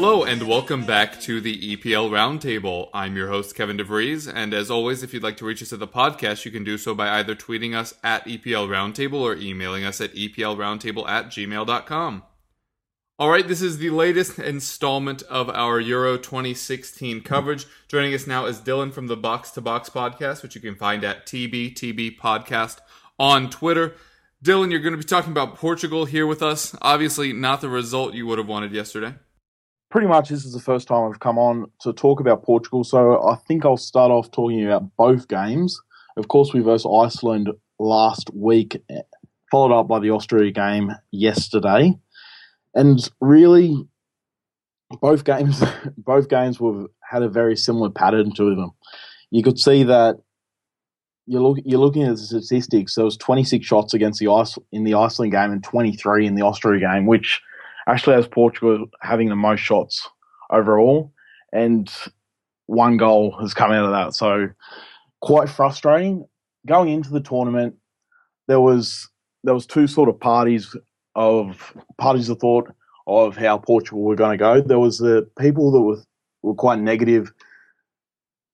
Hello and welcome back to the EPL Roundtable. I'm your host Kevin DeVries, and as always, if you'd like to reach us at the podcast, you can do so by either tweeting us at EPL Roundtable or emailing us at EPLRoundtable at gmail.com. All right, this is the latest installment of our Euro 2016 coverage. Joining us now is Dylan from the Box to Box podcast, which you can find at TBTB Podcast on Twitter. Dylan, you're going to be talking about Portugal here with us. Obviously, not the result you would have wanted yesterday. Pretty much this is the first time I've come on to talk about Portugal, so I think I'll start off talking about both games. Of course, we versus Iceland last week, followed up by the Austria game yesterday, and really, both games, both games were had a very similar pattern to them. You could see that you're look, you're looking at the statistics. There was 26 shots against the ice in the Iceland game and 23 in the Austria game, which actually has Portugal having the most shots overall, and one goal has come out of that. So quite frustrating. Going into the tournament, there was there was two sort of parties of parties of thought of how Portugal were going to go. There was the people that were were quite negative.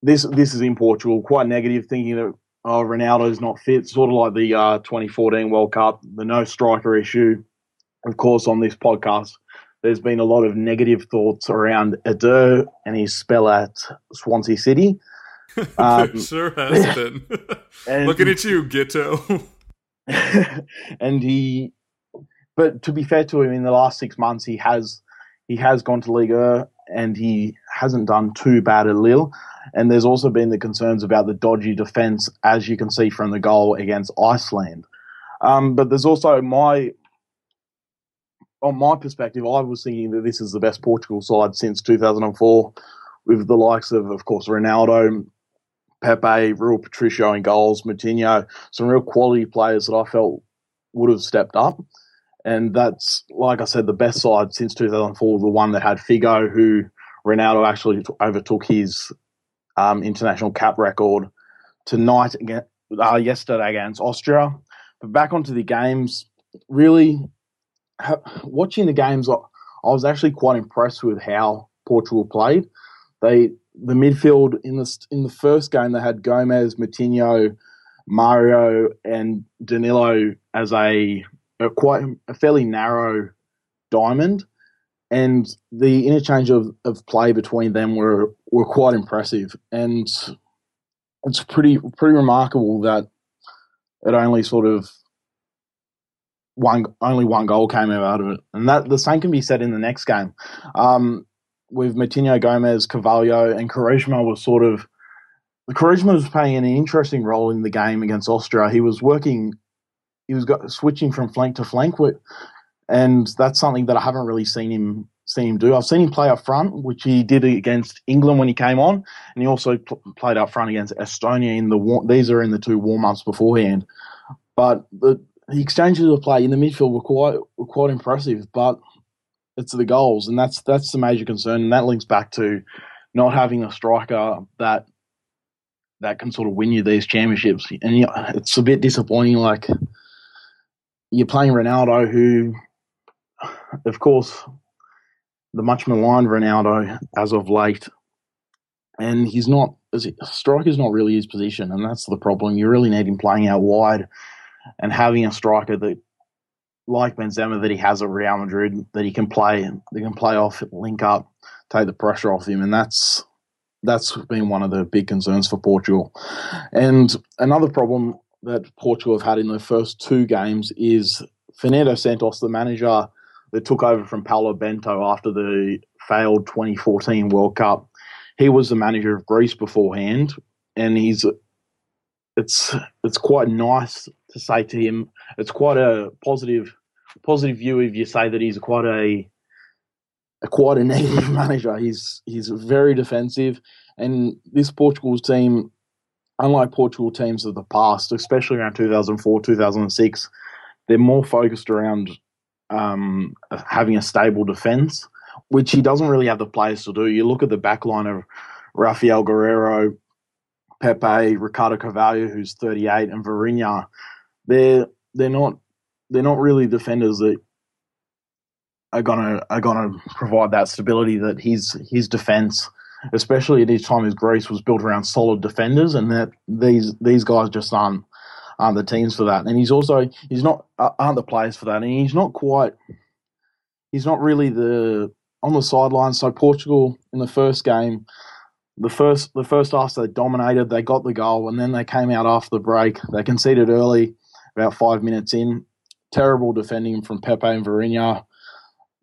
This this is in Portugal, quite negative, thinking that oh Ronaldo's not fit, sort of like the uh, 2014 World Cup, the no striker issue of course, on this podcast, there's been a lot of negative thoughts around Eder and his spell at Swansea City. Um, sure has been. and- Looking at you, Ghetto. and he, but to be fair to him, in the last six months, he has he has gone to Liga and he hasn't done too bad at Lille. And there's also been the concerns about the dodgy defence, as you can see from the goal against Iceland. Um, but there's also my on my perspective, I was thinking that this is the best Portugal side since 2004, with the likes of, of course, Ronaldo, Pepe, Rui Patricio in goals, Moutinho, some real quality players that I felt would have stepped up. And that's, like I said, the best side since 2004, the one that had Figo, who Ronaldo actually overtook his um, international cap record tonight, uh, yesterday against Austria. But back onto the games, really watching the games, I, was actually quite impressed with how Portugal played. They the midfield in the in the first game they had Gomes, Moutinho, Mario, and Danilo as a, a quite a fairly narrow diamond, and the interchange of, of play between them were were quite impressive, and it's pretty pretty remarkable that it only sort of one only one goal came out of it, and that the same can be said in the next game. Um, with Moutinho Gomes, Carvalho, and Quaresma was sort of Quaresma was playing an interesting role in the game against Austria. He was working, he was got, switching from flank to flank, with, and that's something that I haven't really seen him seen him do. I've seen him play up front, which he did against England when he came on, and he also pl- played up front against Estonia in the war- these are in the two warm ups beforehand. But the the exchanges of play in the midfield were quite were quite impressive, but it's the goals, and that's that's the major concern, and that links back to not having a striker that that can sort of win you these championships, and you it's a bit disappointing. Like you're playing Ronaldo, who, of course, the much maligned Ronaldo as of late, and he's not striker's not really his position, and that's the problem. You really need him playing out wide and having a striker that, like Benzema, that he has at Real Madrid, that he can play, that can play off, link up, take the pressure off him, and that's that's been one of the big concerns for Portugal. And another problem that Portugal have had in their first two games is Fernando Santos, the manager that took over from Paulo Bento after the failed 2014 World Cup. He was the manager of Greece beforehand, and he's it's it's quite nice to say to him. It's quite a positive positive view if you say that he's quite a, a quite a negative manager. He's he's very defensive, and this Portugal's team, unlike Portugal teams of the past, especially around 2004, 2006, they're more focused around um, having a stable defense, which he doesn't really have the players to do. You look at the back line of Rafael Guerreiro, Pepe, Ricardo Carvalho, who's 38, and Vieirinha. They're they're not they're not really defenders that are gonna are gonna provide that stability that his his defense, especially at his time as Greece, was built around solid defenders, and that these these guys just aren't aren't the teams for that. And he's also he's not uh, aren't the players for that, and he's not quite he's not really the on the sidelines. So Portugal in the first game, the first the first half they dominated, they got the goal, and then they came out after the break. They conceded early, about five minutes in, terrible defending from Pepe and Vieirinha.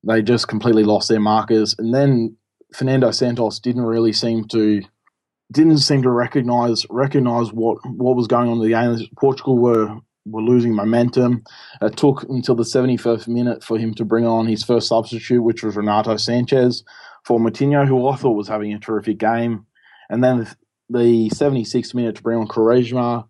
They just completely lost their markers, and then Fernando Santos didn't really seem to didn't seem to recognize recognize what what was going on in the game. Portugal were were losing momentum. It took until the 71st minute for him to bring on his first substitute, which was Renato Sanches for Moutinho, who I thought was having a terrific game. And then the 76th minute to bring on Quaresma,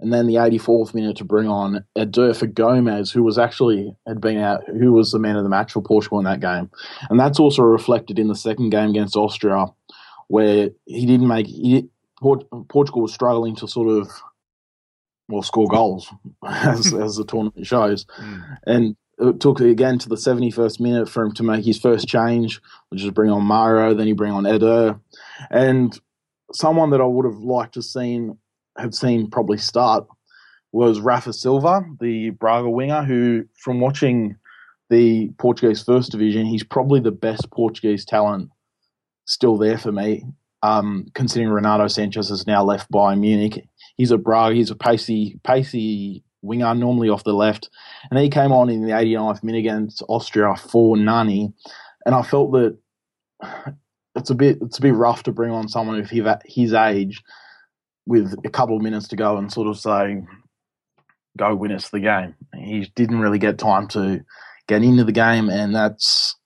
and then the 84th minute to bring on Adolfo Gomez, who was actually had been out, who was the man of the match for Portugal in that game, and that's also reflected in the second game against Austria, where he didn't make he, Portugal was struggling to sort of well score goals as as the tournament shows, mm. and it took again to the 71st minute for him to make his first change, which is bring on Mario, then he bring on Eder, and someone that I would have liked to seen have seen probably start was Rafa Silva, the Braga winger, who, from watching the Portuguese First Division, he's probably the best Portuguese talent still there for me. Um, considering Renato Sanches has now left Bayern Munich, he's a Braga, he's a pacey, pacey winger, normally off the left, and he came on in the 89th minute against Austria for Nani, and I felt that it's a bit it's a bit rough to bring on someone of his age with a couple of minutes to go and sort of say, go win us the game. He didn't really get time to get into the game, and that's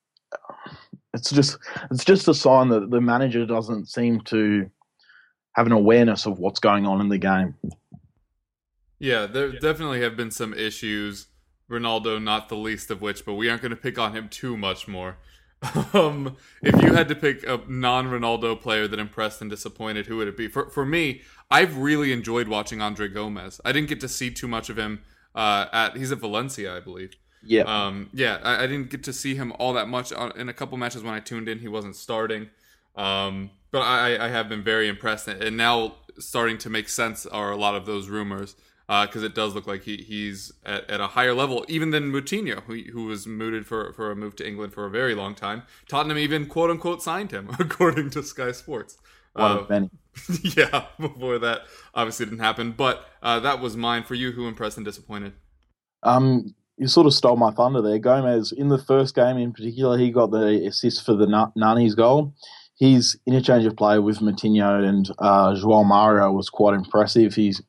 it's just it's just a sign that the manager doesn't seem to have an awareness of what's going on in the game. Yeah, there definitely have been some issues. Ronaldo, not the least of which, but we aren't going to pick on him too much more. Um, if you had to pick a non-Ronaldo player that impressed and disappointed, who would it be? For for me, I've really enjoyed watching Andre Gomes. I didn't get to see too much of him uh, at he's at Valencia, I believe. Yeah. Um, yeah, I, I, didn't get to see him all that much in a couple matches when I tuned in. He wasn't starting, um, but I, I have been very impressed, and now starting to make sense are a lot of those rumors because uh, it does look like he, he's at, at, a higher level even than Moutinho, who, who was mooted for, for a move to England for a very long time. Tottenham even quote unquote signed him, according to Sky Sports. One uh, yeah, before that obviously didn't happen. But uh, that was mine for you. Who impressed and disappointed? Um, you sort of stole my thunder there. Gomes, in the first game in particular, he got the assist for the Nani's goal. His interchange of play with Moutinho and uh, João Mario was quite impressive. He's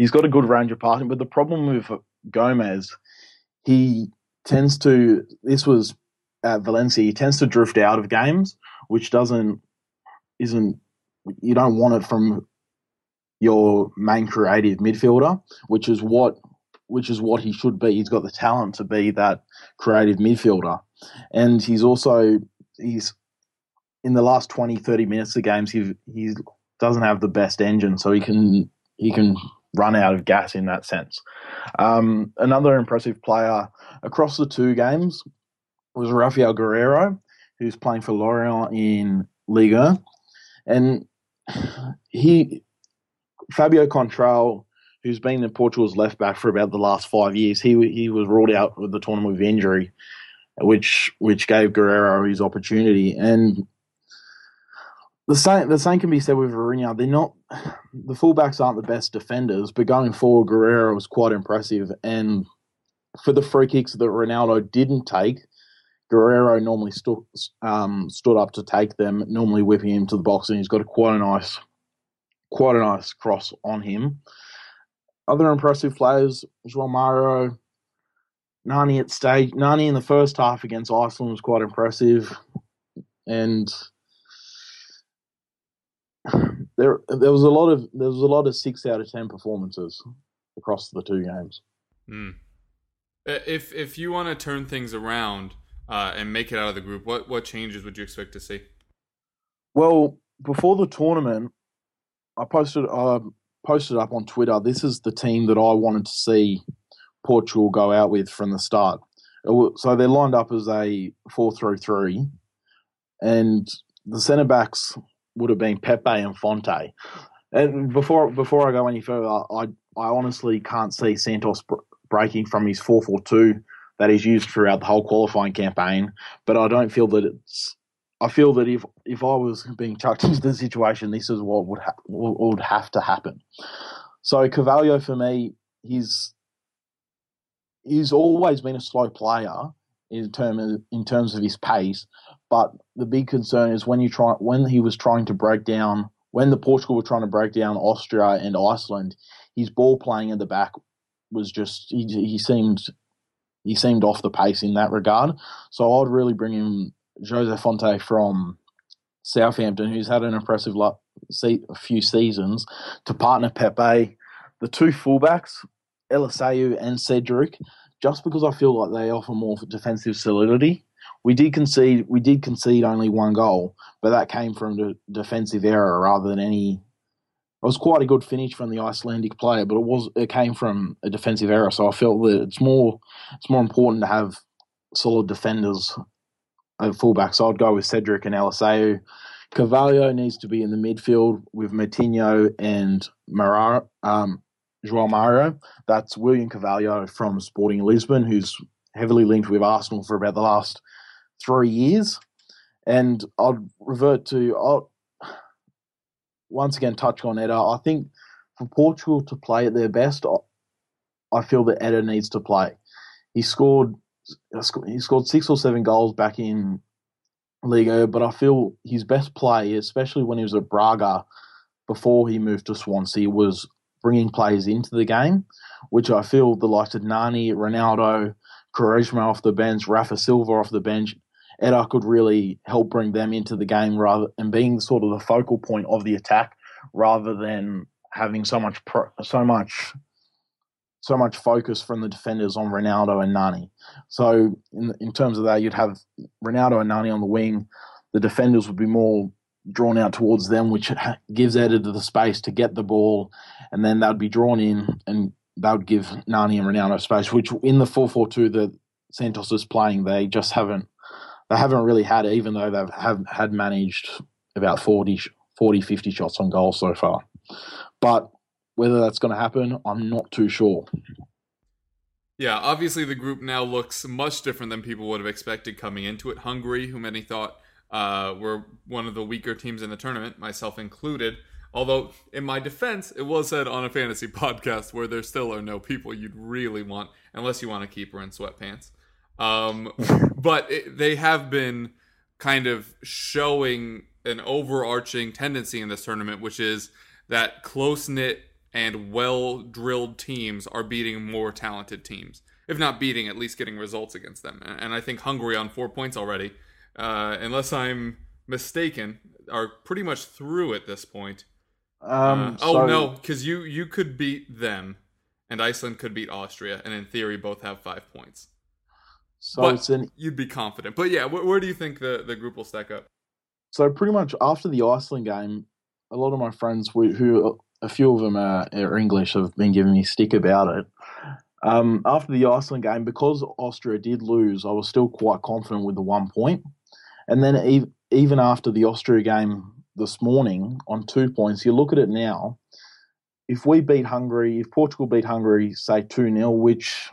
he's got a good range of passing, but the problem with Gomes, he tends to. This was at Valencia. He tends to drift out of games, which doesn't isn't. You don't want it from your main creative midfielder, which is what which is what he should be. He's got the talent to be that creative midfielder, and he's also he's in the last 20, 30 minutes of games. He he doesn't have the best engine, so he can he can run out of gas in that sense. Um, another impressive player across the two games was Rafael Guerreiro, who's playing for Lorient in Liga, and he Fabio Coentrao, who's been in Portugal's left back for about the last five years, he he was ruled out with the tournament with injury, which which gave Guerreiro his opportunity and the same the same can be said with Vieirinha. They're not the fullbacks aren't the best defenders, but going forward, Guerreiro was quite impressive. And for the free kicks that Ronaldo didn't take, Guerreiro normally stood um, stood up to take them, normally whipping him to the box, and he's got a quite a nice, quite a nice cross on him. Other impressive players, João Mario, Nani at stage. Nani in the first half against Iceland was quite impressive, and there there was a lot of there was a lot of six out of ten performances across the two games. Hmm. If if you want to turn things around uh, and make it out of the group, what what changes would you expect to see? Well, before the tournament, I posted uh, posted up on Twitter. This is the team that I wanted to see Portugal go out with from the start. So they're lined up as a four through three, and the centre backs would have been Pepe and Fonte. And before before I go any further, I I honestly can't see Santos breaking from his four four two that he's used throughout the whole qualifying campaign. But I don't feel that it's. I feel that if if I was being chucked into the situation, this is what would ha- would have to happen. So Carvalho for me, he's he's always been a slow player in terms in terms of his pace. But the big concern is when you try when he was trying to break down when the Portugal were trying to break down Austria and Iceland, his ball playing at the back was just he, he seemed he seemed off the pace in that regard. So I'd really bring in Jose Fonte from Southampton, who's had an impressive a few seasons, to partner Pepe. The two fullbacks, Eliseu and Cedric, just because I feel like they offer more defensive solidity. We did concede. We did concede only one goal, but that came from the defensive error rather than any. It was quite a good finish from the Icelandic player, but it was it came from a defensive error. So I felt that it's more it's more important to have solid defenders at fullback. So I'd go with Cedric and Eliseu. Carvalho needs to be in the midfield with Moutinho and Marara, um, João Mario. That's William Carvalho from Sporting Lisbon, who's heavily linked with Arsenal for about the last three years. And I'd revert to, I'll once again touch on Eder. I think for Portugal to play at their best, I feel that Eder needs to play. He scored uh, he scored six or seven goals back in Liga, but I feel his best play, especially when he was at Braga before he moved to Swansea, was bringing players into the game, which I feel the likes of Nani, Ronaldo, Quaresma off the bench, Rafa Silva off the bench, Eder could really help bring them into the game rather and being sort of the focal point of the attack rather than having so much pro, so much so much focus from the defenders on Ronaldo and Nani. So in in terms of that, you'd have Ronaldo and Nani on the wing. The defenders would be more drawn out towards them, which gives Eder the space to get the ball, and then they'd be drawn in, and that would give Nani and Ronaldo space. Which in the four four two that Santos is playing, they just haven't they haven't really had it, even though they've have had managed about 40, 40 50 shots on goal so far. But whether that's going to happen, I'm not too sure. Yeah, obviously the group now looks much different than people would have expected coming into it. Hungary, who many thought uh, were one of the weaker teams in the tournament, myself included. Although, in my defense, it was said on a fantasy podcast where there still are no people you'd really want, unless you want to keep her in sweatpants. Um, but it, they have been kind of showing an overarching tendency in this tournament, which is that close knit and well drilled teams are beating more talented teams. If not beating, at least getting results against them. And I think Hungary on four points already, uh, unless I'm mistaken, are pretty much through at this point. Um, uh, oh so... no, because you you could beat them, and Iceland could beat Austria, and in theory, both have five points. So but it's an, you'd be confident. But yeah, where, where do you think the, the group will stack up? So pretty much after the Iceland game, a lot of my friends who, who a few of them are, are, English have been giving me stick about it. Um, after the Iceland game, because Austria did lose, I was still quite confident with the one point. And then ev- even after the Austria game this morning on two points, you look at it now. If we beat Hungary, if Portugal beat Hungary, say 2 0, which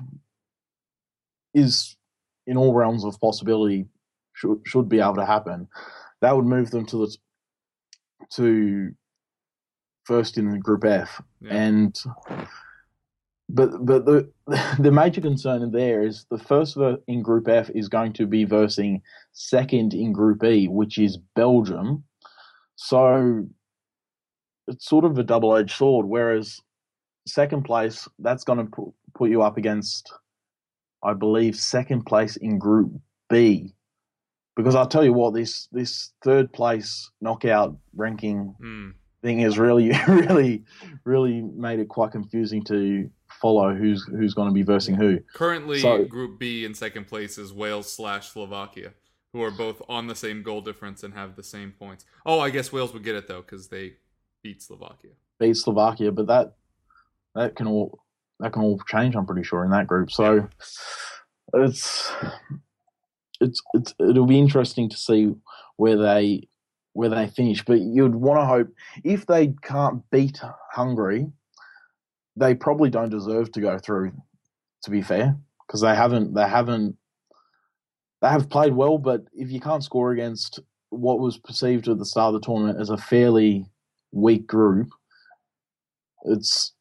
is in all realms of possibility should should be able to happen. That would move them to the to first in Group F, yeah. and but but the the major concern there is the first in Group F is going to be versing second in Group E, which is Belgium. So it's sort of a double edged sword. Whereas second place, that's going to put, put you up against, I believe, second place in Group B. Because I'll tell you what, this this third place knockout ranking Hmm. thing has really, really, really made it quite confusing to follow who's who's going to be versing who. Currently, So- Group B in second place is Wales slash Slovakia, who are both on the same goal difference and have the same points. Oh, I guess Wales would get it though because they beat Slovakia. beat Slovakia, but that that can all that can all change. I'm pretty sure in that group. So it's it's it's it'll be interesting to see where they where they finish. But you'd want to hope if they can't beat Hungary, they probably don't deserve to go through. To be fair, because they haven't they haven't they have played well, but if you can't score against what was perceived at the start of the tournament as a fairly weak group, it's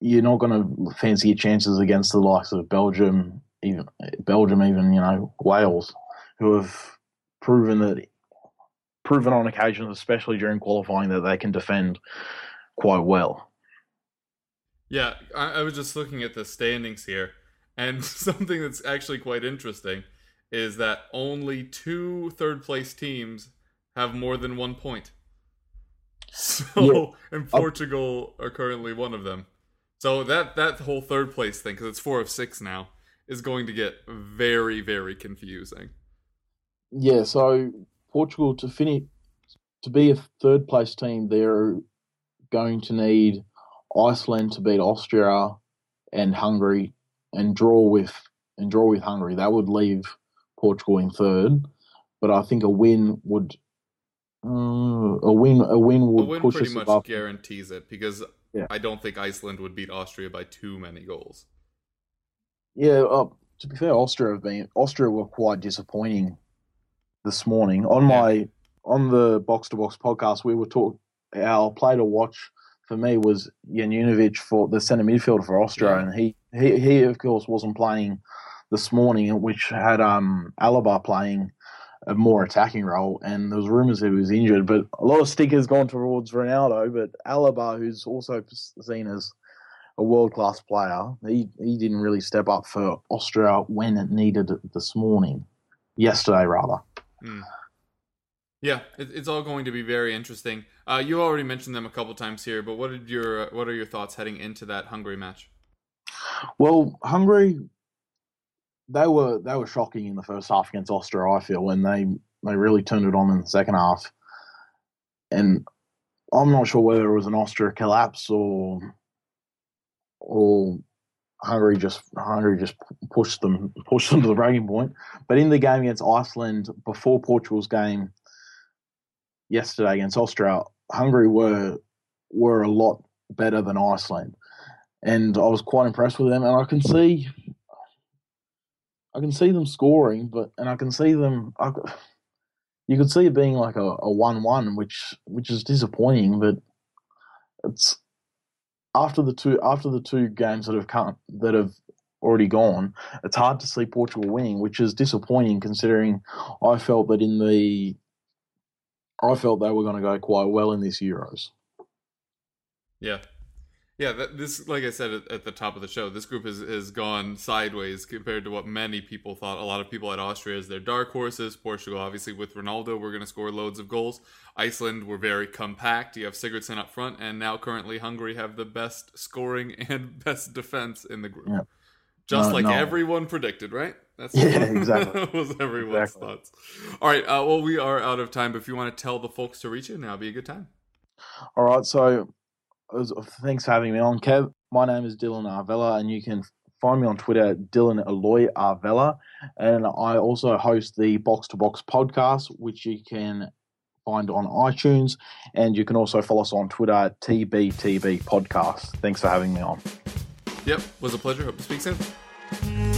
you're not going to fancy your chances against the likes of Belgium, even Belgium, even you know Wales, who have proven that proven on occasions, especially during qualifying, that they can defend quite well. Yeah, I, I was just looking at the standings here, and something that's actually quite interesting is that only two third place teams have more than one point. So, Yeah. and Portugal are currently one of them. So that that whole third place thing, because it's four of six now, is going to get very very confusing. Yeah, so Portugal to finish to be a third place team, they're going to need Iceland to beat Austria and Hungary and draw with and draw with Hungary. That would leave Portugal in third, but I think a win would uh, a win a win A would win push pretty us much above. guarantees it because Yeah. I don't think Iceland would beat Austria by too many goals. Yeah, uh, to be fair, Austria have been Austria were quite disappointing this morning. On Yeah. my on the box to box podcast, we were talk our play to watch for me was Junuzovic for the centre midfielder for Austria, Yeah. and he, he he of course wasn't playing this morning, which had um Alaba playing a more attacking role, and there was rumours he was injured. But a lot of stickers gone towards Ronaldo, but Alaba, who's also seen as a world class player. He he didn't really step up for Austria when it needed it this morning, yesterday rather. Hmm. Yeah, it, it's all going to be very interesting. Uh, you already mentioned them a couple times here, but what did your what are your thoughts heading into that Hungary match? Well, Hungary, they were they were shocking in the first half against Austria. I feel, and they they really turned it on in the second half. And I'm not sure whether it was an Austria collapse or or Hungary just Hungary just pushed them pushed them to the breaking point. But in the game against Iceland before Portugal's game yesterday against Austria, Hungary were were a lot better than Iceland, and I was quite impressed with them. And I can see, I can see them scoring, but and I can see them. I, you could see it being like a, a one-one, which which is disappointing. But it's after the two after the two games that have come that have already gone. It's hard to see Portugal winning, which is disappointing considering I felt that in the I felt they were going to go quite well in this Euros. Yeah, yeah. That, this, like I said at, at the top of the show, this group has has gone sideways compared to what many people thought. A lot of people at Austria as their dark horses. Portugal, obviously, with Ronaldo, we're going to score loads of goals. Iceland were very compact. You have Sigurdsson up front, and now currently Hungary have the best scoring and best defense in the group. Yeah. Just No, like no. everyone predicted, right? That's Yeah, exactly. was everyone's Exactly. thoughts. All right. Uh, well, we are out of time. But if you want to tell the folks to reach you, now would be a good time. All right, so thanks for having me on, Kev. My name is Dylan Arvella, and you can find me on Twitter Dylan Aloy Arvella, and I also host the Box to Box podcast, which you can find on iTunes, and you can also follow us on Twitter TBTB Podcast. Thanks for having me on. Yep. Was a pleasure. Hope to speak soon.